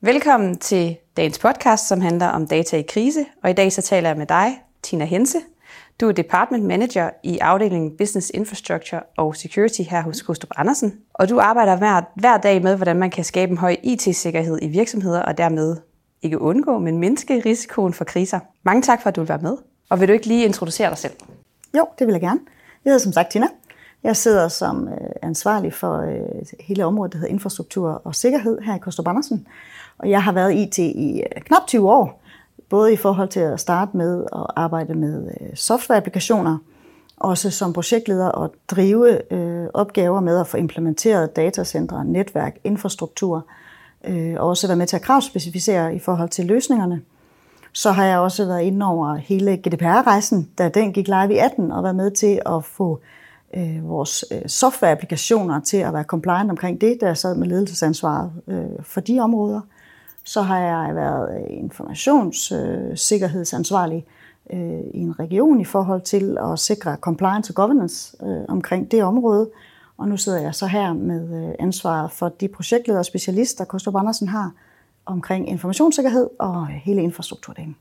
Velkommen til dagens podcast, som handler om data i krise. Og i dag så taler jeg med dig, Tina Hense. Du er Department Manager i afdelingen Business Infrastructure og Security her hos Kostrup Andersen. Og du arbejder hver, hver dag med, hvordan man kan skabe en høj IT-sikkerhed i virksomheder, og dermed ikke undgå, men mindske risikoen for kriser. Mange tak for, at du vil være med. Og vil du ikke lige introducere dig selv? Jo, det vil jeg gerne. Jeg hedder som sagt Tina. Jeg sidder som øh, ansvarlig for øh, hele området, der hedder infrastruktur og sikkerhed her i Kostrup Andersen. Og jeg har været IT i øh, knap 20 år, både i forhold til at starte med at arbejde med softwareapplikationer, også som projektleder og drive øh, opgaver med at få implementeret datacenter, netværk, infrastruktur, øh, og også være med til at kravspecificere i forhold til løsningerne. Så har jeg også været inde over hele GDPR-rejsen, da den gik live i 18, og været med til at få øh, vores øh, softwareapplikationer til at være compliant omkring det, der sad med ledelsesansvaret øh, for de områder. Så har jeg været øh, informationssikkerhedsansvarlig øh, øh, i en region i forhold til at sikre compliance og governance øh, omkring det område. Og nu sidder jeg så her med ansvaret for de projektledere og specialister, Kostrup Andersen har, omkring informationssikkerhed og hele infrastrukturdelen.